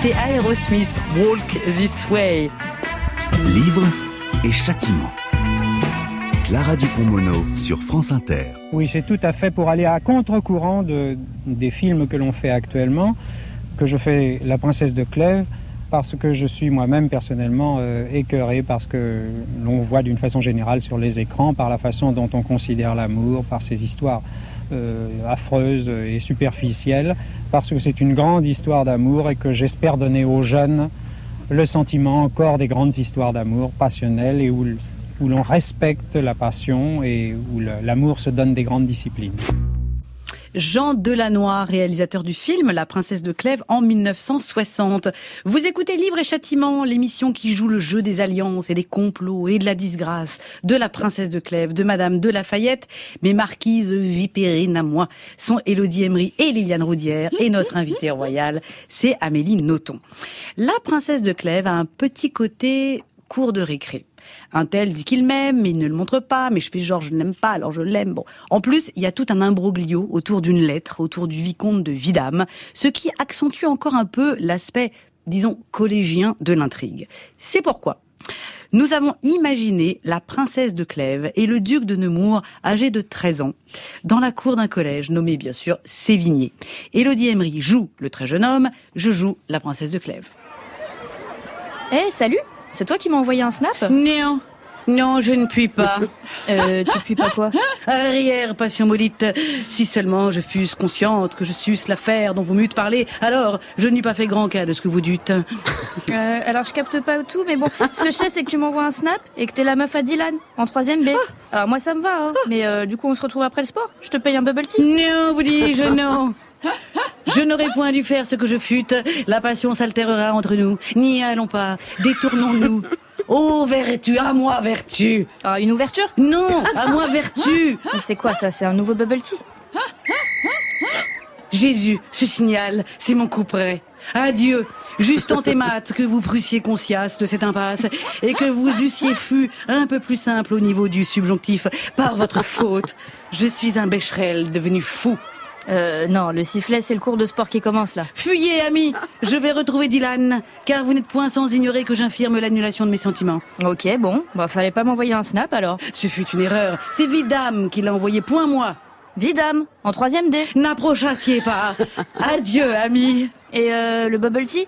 C'était Aerosmith, Walk This Way. Livre et châtiment. Clara Dupont-Mono sur France Inter. Oui, c'est tout à fait pour aller à contre-courant de, des films que l'on fait actuellement, que je fais La Princesse de Clèves, parce que je suis moi-même personnellement euh, écœuré parce que l'on voit d'une façon générale sur les écrans, par la façon dont on considère l'amour, par ces histoires euh, affreuses et superficielles, parce que c'est une grande histoire d'amour et que j'espère donner aux jeunes le sentiment encore des grandes histoires d'amour passionnelles et où, où l'on respecte la passion et où l'amour se donne des grandes disciplines. Jean Delannoy, réalisateur du film La Princesse de Clèves en 1960. Vous écoutez Livre et Châtiment, l'émission qui joue le jeu des alliances et des complots et de la disgrâce de La Princesse de Clèves, de Madame de Lafayette. Mes marquises vipérines à moi sont Élodie Emery et Liliane Roudière et notre invitée royale, c'est Amélie Nothomb. La Princesse de Clèves a un petit côté cours de récré. Un tel dit qu'il m'aime, mais il ne le montre pas, mais je fais genre je ne l'aime pas, alors je l'aime. Bon. En plus, il y a tout un imbroglio autour d'une lettre, autour du vicomte de Vidame, ce qui accentue encore un peu l'aspect, disons, collégien de l'intrigue. C'est pourquoi nous avons imaginé la princesse de Clèves et le duc de Nemours, âgés de 13 ans, dans la cour d'un collège nommé bien sûr Sévigné. Élodie Emery joue le très jeune homme, je joue la princesse de Clèves. Eh, salut C'est toi qui m'as envoyé un snap? Non, non, je ne puis pas. Euh, tu puis pas quoi? Arrière, passion maudite, si seulement je fusse consciente que je suce l'affaire dont vous m'eûtes parlé, alors je n'eus pas fait grand cas de ce que vous dûtes. Euh, alors je capte pas tout, mais bon, ce que je sais c'est que tu m'envoies un snap et que t'es la meuf à Dylan, en troisième B. Alors moi ça me va, hein, mais euh, du coup on se retrouve après le sport? Je te paye un bubble tea? Non, vous dis-je, non. Je n'aurais point dû faire ce que je fûte. La passion s'altérera entre nous. N'y allons pas. Détournons-nous. Oh, vertu, à moi, vertu. Ah, une ouverture? Non, à moi, vertu. Mais c'est quoi ça? C'est un nouveau bubble tea? Jésus, ce signal, c'est mon coup près. Adieu, juste en maths que vous prussiez conscience de cette impasse et que vous eussiez fût un peu plus simple au niveau du subjonctif par votre faute. Je suis un bécherel devenu fou. Euh, non, le sifflet c'est le cours de sport qui commence là. Fuyez, amis, je vais retrouver Dylan, car vous n'êtes point sans ignorer que j'infirme l'annulation de mes sentiments. Ok, bon, bah fallait pas m'envoyer un snap alors. Ce fut une erreur. C'est Vidame qui l'a envoyé, point moi. Vidame, en troisième D. N'approchassiez pas. Adieu, amis. Et euh, le bubble tea?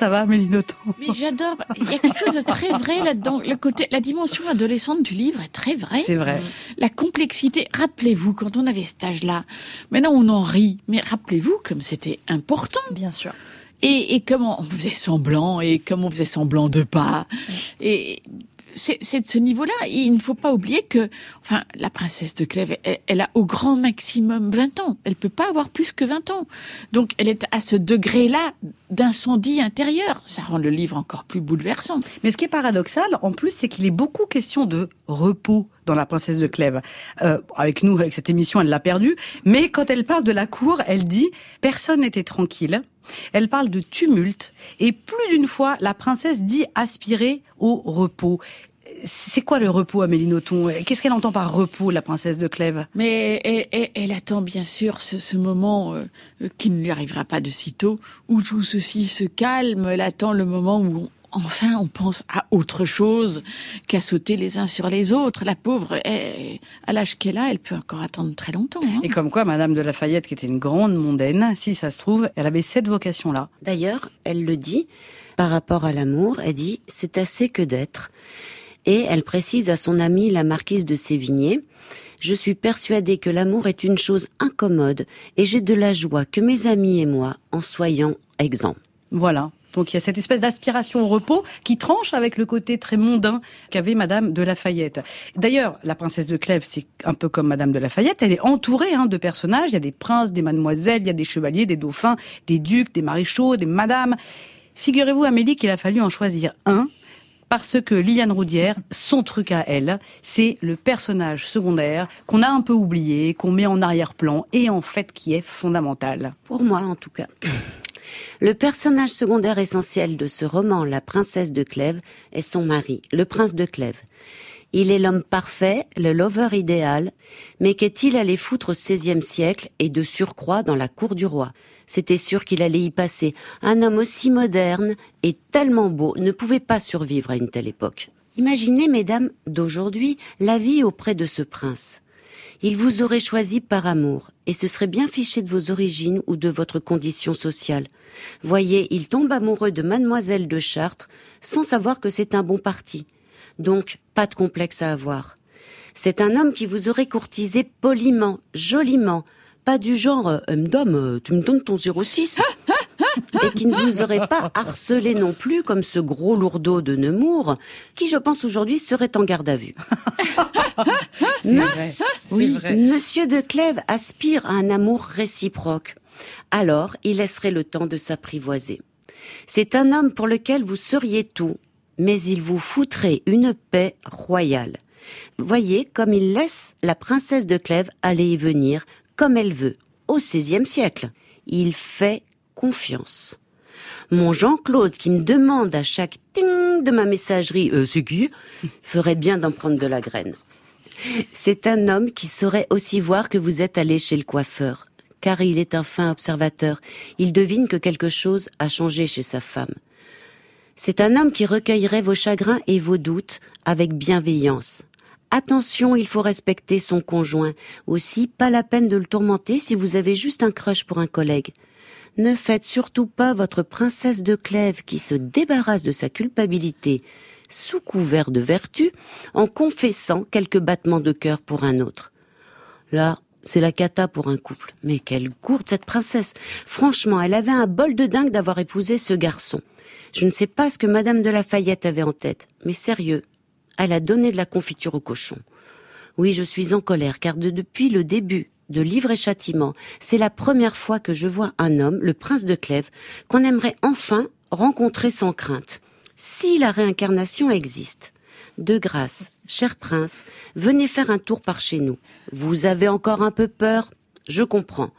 Ça va, Mélinoton Mais j'adore. Il y a quelque chose de très vrai là-dedans. Le côté, la dimension adolescente du livre est très vraie. C'est vrai. La complexité. Rappelez-vous quand on avait cet âge-là. Maintenant on en rit, mais rappelez-vous comme c'était important. Bien sûr. Et, et comment on faisait semblant et comment on faisait semblant de pas. Et c'est c'est de ce niveau-là. Il ne faut pas oublier que, enfin, la princesse de Clèves, elle, elle a au grand maximum 20 ans. Elle peut pas avoir plus que 20 ans. Donc, elle est à ce degré-là d'incendie intérieur. Ça rend le livre encore plus bouleversant. Mais ce qui est paradoxal, en plus, c'est qu'il est beaucoup question de repos dans La Princesse de Clèves. Euh, avec nous, avec cette émission, elle l'a perdu. Mais quand elle parle de la cour, elle dit « personne n'était tranquille ». Elle parle de tumulte. Et plus d'une fois, la princesse dit aspirer au repos. C'est quoi le repos, Amélie Nothomb? Qu'est-ce qu'elle entend par repos, la princesse de Clèves? Mais elle, elle- elle attend bien sûr ce, ce moment euh, qui ne lui arrivera pas de sitôt, où tout ceci se calme. Elle attend le moment où on- enfin on pense à autre chose qu'à sauter les uns sur les autres. La pauvre, elle- à l'âge qu'elle a, elle peut encore attendre très longtemps. hein. Et comme quoi, Madame de Lafayette, qui était une grande mondaine, si ça se trouve, elle avait cette vocation-là. D'ailleurs, elle le dit par rapport à l'amour, elle dit c'est assez que d'être. Et elle précise à son amie la marquise de Sévigné Je suis persuadée que l'amour est une chose incommode et j'ai de la joie que mes amis et moi en soyons exempts. Voilà. Donc il y a cette espèce d'aspiration au repos qui tranche avec le côté très mondain qu'avait Madame de Lafayette. D'ailleurs, la princesse de Clèves, c'est un peu comme Madame de Lafayette, elle est entourée hein, de personnages. Il y a des princes, des mademoiselles, il y a des chevaliers, des dauphins, des ducs, des maréchaux, des madames. Figurez-vous, Amélie, qu'il a fallu en choisir un parce que Liliane Roudière, son truc à elle, c'est le personnage secondaire qu'on a un peu oublié, qu'on met en arrière-plan et en fait qui est fondamental. Pour moi, en tout cas. Le personnage secondaire essentiel de ce roman, La princesse de Clèves, est son mari, le prince de Clèves. Il est l'homme parfait, le lover idéal, mais qu'est-il allé foutre au XVIe siècle et de surcroît dans la cour du roi? C'était sûr qu'il allait y passer. Un homme aussi moderne et tellement beau ne pouvait pas survivre à une telle époque. Imaginez, mesdames, d'aujourd'hui, la vie auprès de ce prince. Il vous aurait choisi par amour, et ce serait bien fiché de vos origines ou de votre condition sociale. Voyez, il tombe amoureux de mademoiselle de Chartres, sans savoir que c'est un bon parti. Donc, pas de complexe à avoir. C'est un homme qui vous aurait courtisé poliment, joliment, pas du genre euh, euh, tu me donnes ton 06 et qui ne vous aurait pas harcelé non plus comme ce gros lourdeau de Nemours, qui je pense aujourd'hui serait en garde à vue. C'est vrai, c'est Oui, vrai. Monsieur de Clèves aspire à un amour réciproque. Alors, il laisserait le temps de s'apprivoiser. C'est un homme pour lequel vous seriez tout, mais il vous foutrait une paix royale. Voyez comme il laisse la princesse de Clèves aller y venir comme elle veut, au XVIe siècle. Il fait confiance. Mon Jean-Claude qui me demande à chaque ting de ma messagerie euh, c'est qui? Ferait bien d'en prendre de la graine. C'est un homme qui saurait aussi voir que vous êtes allé chez le coiffeur, car il est un fin observateur. Il devine que quelque chose a changé chez sa femme. C'est un homme qui recueillerait vos chagrins et vos doutes avec bienveillance. Attention, il faut respecter son conjoint. Aussi, pas la peine de le tourmenter si vous avez juste un crush pour un collègue. Ne faites surtout pas votre princesse de Clèves qui se débarrasse de sa culpabilité sous couvert de vertu en confessant quelques battements de cœur pour un autre. Là, c'est la cata pour un couple. Mais quelle gourde cette princesse. Franchement, elle avait un bol de dingue d'avoir épousé ce garçon. Je ne sais pas ce que Madame de Lafayette avait en tête, mais sérieux, elle a donné de la confiture au cochon. Oui, je suis en colère, car de- depuis le début de Livre et Châtiment, c'est la première fois que je vois un homme, le prince de Clèves, qu'on aimerait enfin rencontrer sans crainte. Si la réincarnation existe, de grâce, cher prince, venez faire un tour par chez nous. Vous avez encore un peu peur? Je comprends.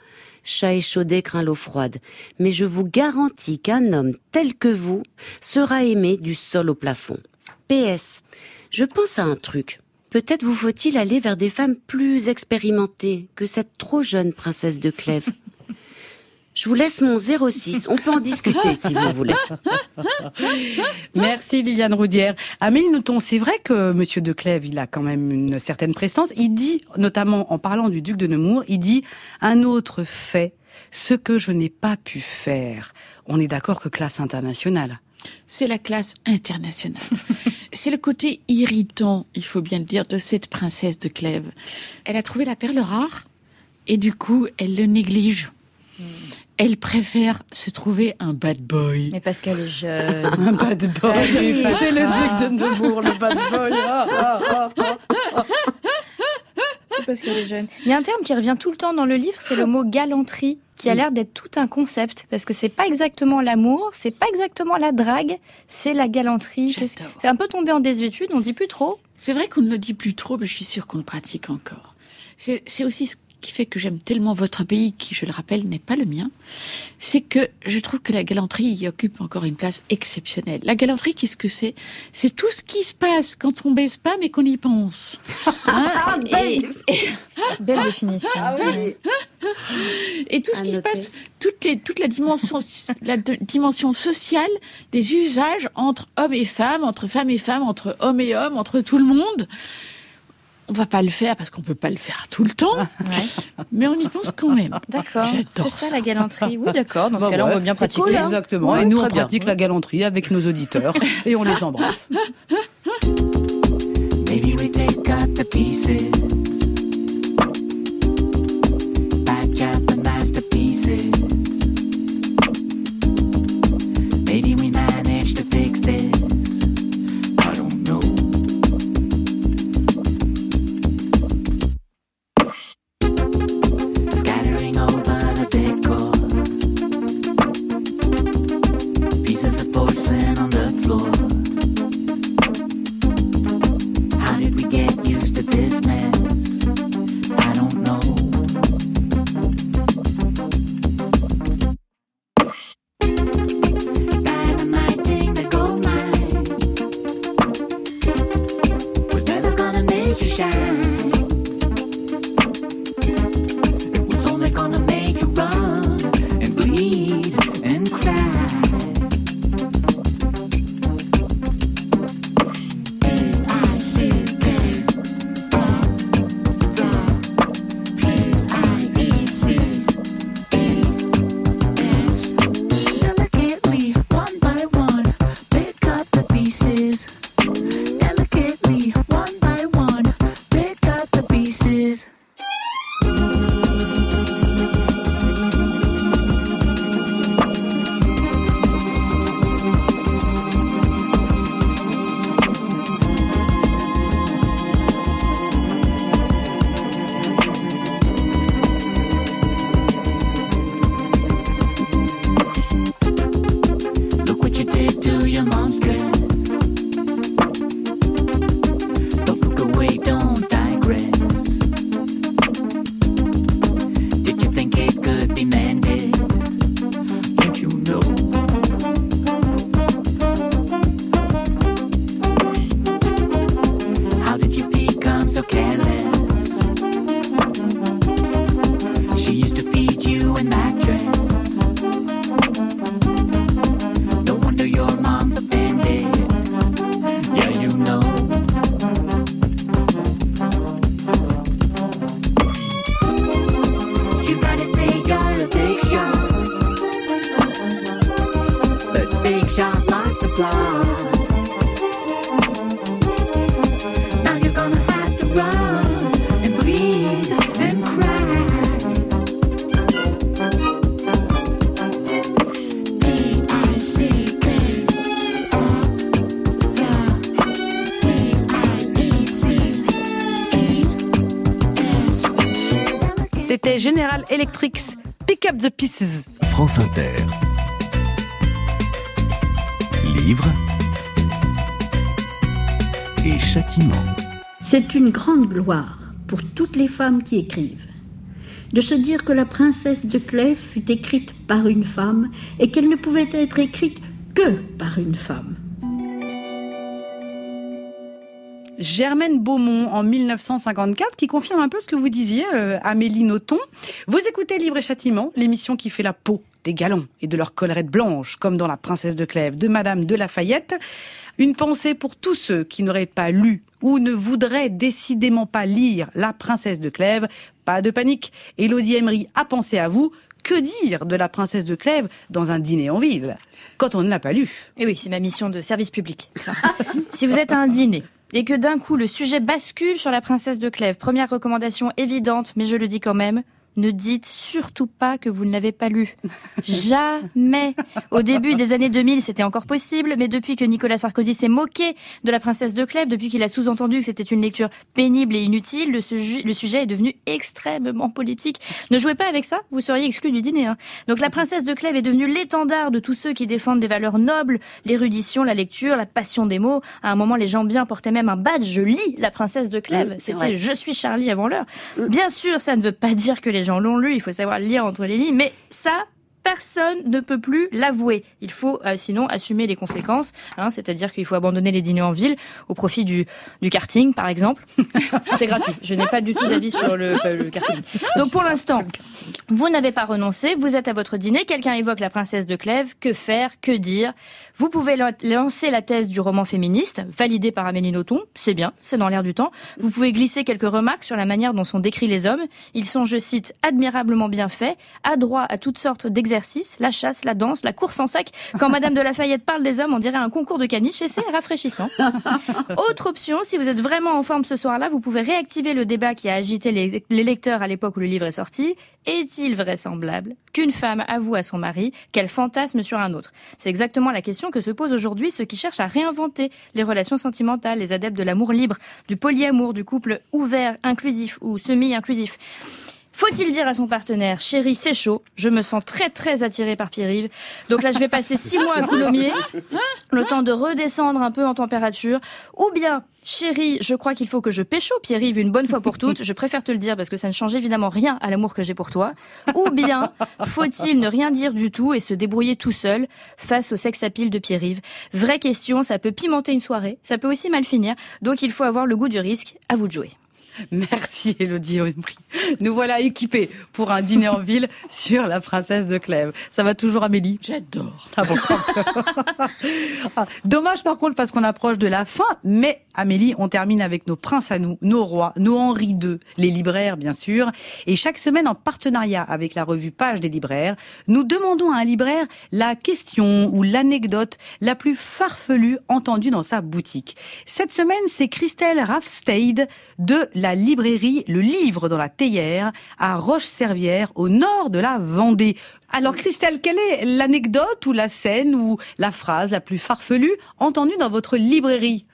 Chat échaudé craint l'eau froide. Mais je vous garantis qu'un homme tel que vous sera aimé du sol au plafond. PS. Je pense à un truc. Peut-être vous faut-il aller vers des femmes plus expérimentées que cette trop jeune princesse de Clèves. Je vous laisse mon 06. On peut en discuter si vous voulez. Merci Liliane Roudière. Amélie Nothomb, c'est vrai que Monsieur de Clèves, il a quand même une certaine prestance. Il dit, notamment en parlant du duc de Nemours, il dit un autre fait, ce que je n'ai pas pu faire. On est d'accord que classe internationale. C'est la classe internationale. C'est le côté irritant, il faut bien le dire, de cette princesse de Clèves. Elle a trouvé la perle rare et du coup, elle le néglige. Elle préfère se trouver un bad boy. Mais parce qu'elle est jeune. Un bad boy. C'est le duc de Nemours, le bad boy. Ah, ah, ah, ah. C'est parce qu'elle est jeune. Il y a un terme qui revient tout le temps dans le livre, c'est le mot galanterie, qui a l'air d'être tout un concept, parce que c'est pas exactement l'amour, c'est pas exactement la drague, c'est la galanterie. C'est un peu tombé en désuétude, on dit plus trop. C'est vrai qu'on ne le dit plus trop, mais je suis sûre qu'on le pratique encore. C'est c'est aussi ce qui fait que j'aime tellement votre pays, qui, je le rappelle, n'est pas le mien. C'est que je trouve que la galanterie y occupe encore une place exceptionnelle. La galanterie, qu'est-ce que c'est? C'est tout ce qui se passe quand on baisse pas, mais qu'on y pense. Hein? Et, Belle définition. Ouais. et tout ce À qui se passe, toute, les, toute la dimension, la de- dimension sociale des usages entre hommes et femmes, entre femmes et femmes, entre hommes et hommes, entre tout le monde. On va pas le faire parce qu'on peut pas le faire tout le temps, Ouais. mais on y pense quand même. D'accord. J'adore C'est ça, ça. la galanterie. Oui, d'accord. Dans ce Bah cas-là, ouais, on veut bien pratiquer. cool, hein. Exactement. Ouais, et nous, on pratique la galanterie avec nos auditeurs et on les embrasse. Maybe we pick up the pieces. Your mom's dress. General Electrics, Pick Up the Pieces. France Inter. Livre et châtiment. C'est une grande gloire pour toutes les femmes qui écrivent de se dire que la princesse de Clèves fut écrite par une femme et qu'elle ne pouvait être écrite que par une femme. Germaine Beaumont en 1954 qui confirme un peu ce que vous disiez, euh, Amélie Nothomb. Vous écoutez Libre et Châtiment, l'émission qui fait la peau des galons et de leurs collerettes blanches, comme dans La Princesse de Clèves de Madame de Lafayette. Une pensée pour tous ceux qui n'auraient pas lu ou ne voudraient décidément pas lire La Princesse de Clèves. Pas de panique, Élodie Emery a pensé à vous. Que dire de La Princesse de Clèves dans un dîner en ville? Quand on ne l'a pas lu Et oui, c'est ma mission de service public. si vous êtes à un dîner et que d'un coup le sujet bascule sur la princesse de Clèves, première recommandation évidente, mais je le dis quand même, ne dites surtout pas que vous ne l'avez pas lu. Jamais. Au début des années 2000, c'était encore possible, mais depuis que Nicolas Sarkozy s'est moqué de la princesse de Clèves, depuis qu'il a sous-entendu que c'était une lecture pénible et inutile, le, sujet- le sujet est devenu extrêmement politique. Ne jouez pas avec ça, vous seriez exclu du dîner. hein. Donc la princesse de Clèves est devenue l'étendard de tous ceux qui défendent des valeurs nobles, l'érudition, la lecture, la passion des mots. À un moment, les gens bien portaient même un badge. Je lis la princesse de Clèves. C'est C'était je suis Charlie avant l'heure. Bien sûr, ça ne veut pas dire que les gens l'ont lu. Il faut savoir lire entre les lignes, mais ça. Personne ne peut plus l'avouer. Il faut euh, sinon assumer les conséquences, hein, c'est-à-dire qu'il faut abandonner les dîners en ville au profit du, du karting, par exemple. C'est gratuit. Je n'ai pas du tout d'avis sur le, euh, le karting. Donc pour l'instant, vous n'avez pas renoncé, vous êtes à votre dîner, quelqu'un évoque la princesse de Clèves, que faire, que dire? Vous pouvez lan- lancer la thèse du roman féministe, validée par Amélie Nothomb, c'est bien, c'est dans l'air du temps. Vous pouvez glisser quelques remarques sur la manière dont sont décrits les hommes. Ils sont, je cite, admirablement bien faits, adroits à toutes sortes d'exercices, la chasse, la danse, la course en sac. Quand Madame de Lafayette parle des hommes, on dirait un concours de caniche et c'est rafraîchissant. Autre option, si vous êtes vraiment en forme ce soir-là, vous pouvez réactiver le débat qui a agité les, les lecteurs à l'époque où le livre est sorti. Est-il vraisemblable qu'une femme avoue à son mari qu'elle fantasme sur un autre? C'est exactement la question que se posent aujourd'hui ceux qui cherchent à réinventer les relations sentimentales, les adeptes de l'amour libre, du polyamour, du couple ouvert, inclusif ou semi-inclusif. Faut-il dire à son partenaire, chérie, c'est chaud, je me sens très très attirée par Pierre-Yves, donc là je vais passer six mois à Coulommiers, le temps de redescendre un peu en température, ou bien, chérie, je crois qu'il faut que je pécho Pierre-Yves une bonne fois pour toutes, je préfère te le dire parce que ça ne change évidemment rien à l'amour que j'ai pour toi, ou bien, faut-il ne rien dire du tout et se débrouiller tout seul face au sex appeal de Pierre-Yves Vraie question, ça peut pimenter une soirée, ça peut aussi mal finir, donc il faut avoir le goût du risque, à vous de jouer. Merci Elodie Emery. Nous voilà équipés pour un dîner en ville sur la princesse de Clèves. Ça va toujours Amélie? J'adore. Ah bon. Ah, Dommage par contre parce qu'on approche de la fin, mais Amélie, on termine avec nos princes à nous, nos rois, nos Henri II, les libraires bien sûr. Et chaque semaine en partenariat avec la revue Page des libraires, nous demandons à un libraire la question ou l'anecdote la plus farfelue entendue dans sa boutique. Cette semaine, c'est Christelle Raffsteid de la librairie Le Livre dans la Théière à Roche-Servière au nord de la Vendée. Alors Christelle, quelle est l'anecdote ou la scène ou la phrase la plus farfelue entendue dans votre librairie?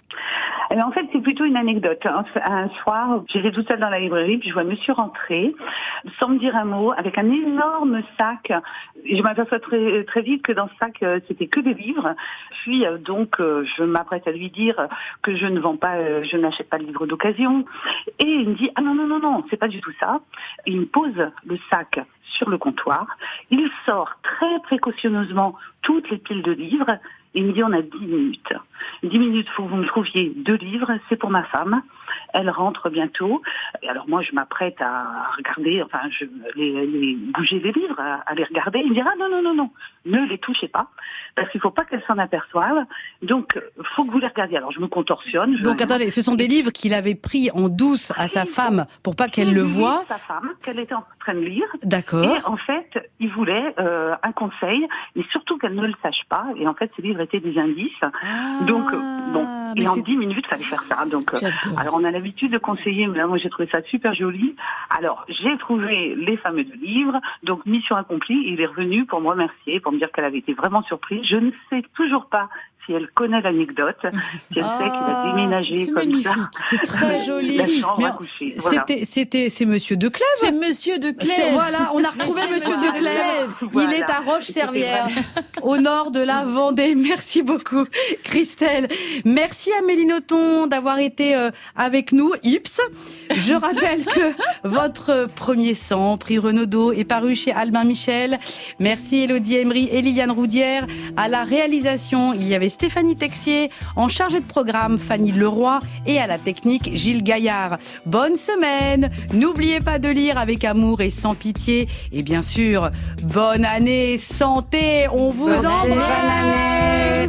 Eh bien, en fait, c'est plutôt une anecdote. Un, soir, j'étais toute seule dans la librairie, puis je vois monsieur rentrer, sans me dire un mot, avec un énorme sac. Je m'aperçois très, très vite que dans ce sac, euh, c'était que des livres. Puis, euh, donc, euh, je m'apprête à lui dire que je ne vends pas, je n'achète pas de livres d'occasion. Et il me dit, ah non, non, non, non, c'est pas du tout ça. Il me pose le sac sur le comptoir. Il sort très précautionneusement toutes les piles de livres il me dit on a 10 minutes. 10 minutes, faut que vous me trouviez deux livres, c'est pour ma femme. Elle rentre bientôt. Et alors moi, je m'apprête à regarder, enfin, je les, les- bouger les livres, à, à les regarder. Il me dit ah non non non non, ne les touchez pas, parce qu'il faut pas qu'elle s'en aperçoive. Donc, faut que vous les regardiez. Alors je me contorsionne. je- Donc attendez, ce sont des livres qu'il avait pris en douce à sa femme pour pas qu'elle le voie. Sa femme, qu'elle était en train de lire. D'accord. Et en fait, il voulait euh, un conseil, mais surtout qu'elle ne le sache pas. Et en fait, ces livres étaient des indices. Donc, euh, bon, Ah, mais et en c'est- 10 minutes, il fallait faire ça. Donc, euh, alors on a l'habitude de conseiller, mais là, moi, j'ai trouvé ça super joli. Alors, j'ai trouvé les fameux deux livres. Donc, mission accomplie. Il est revenu pour me remercier, pour me dire qu'elle avait été vraiment surprise. Je ne sais toujours pas si elle connaît l'anecdote, si elle sait qu'il a déménagé c'est comme magnifique. ça. C'est très joli. La chambre Mais à coucher. Voilà. C'était, c'était, c'est Monsieur de Clèves. C'est Monsieur de C'est- Clèves. Voilà, on a retrouvé Monsieur de Monsieur de Clèves. Il Voilà. est à Roche-Servière, au nord de la Vendée. Merci beaucoup, Christelle. Merci Amélie Nothomb d'avoir été euh, avec nous, Ips. Je rappelle que votre premier sang, prix Renaudot, est paru chez Albin Michel. Merci Elodie Emery et Liliane Roudière. À la réalisation, il y avait Stéphanie Texier. En chargé de programme, Fanny Leroy. Et à la technique, Gilles Gaillard. Bonne semaine. N'oubliez pas de lire avec amour et sans pitié. Et bien sûr, bonne année, santé. On vous Santé, embrasse. bonne année.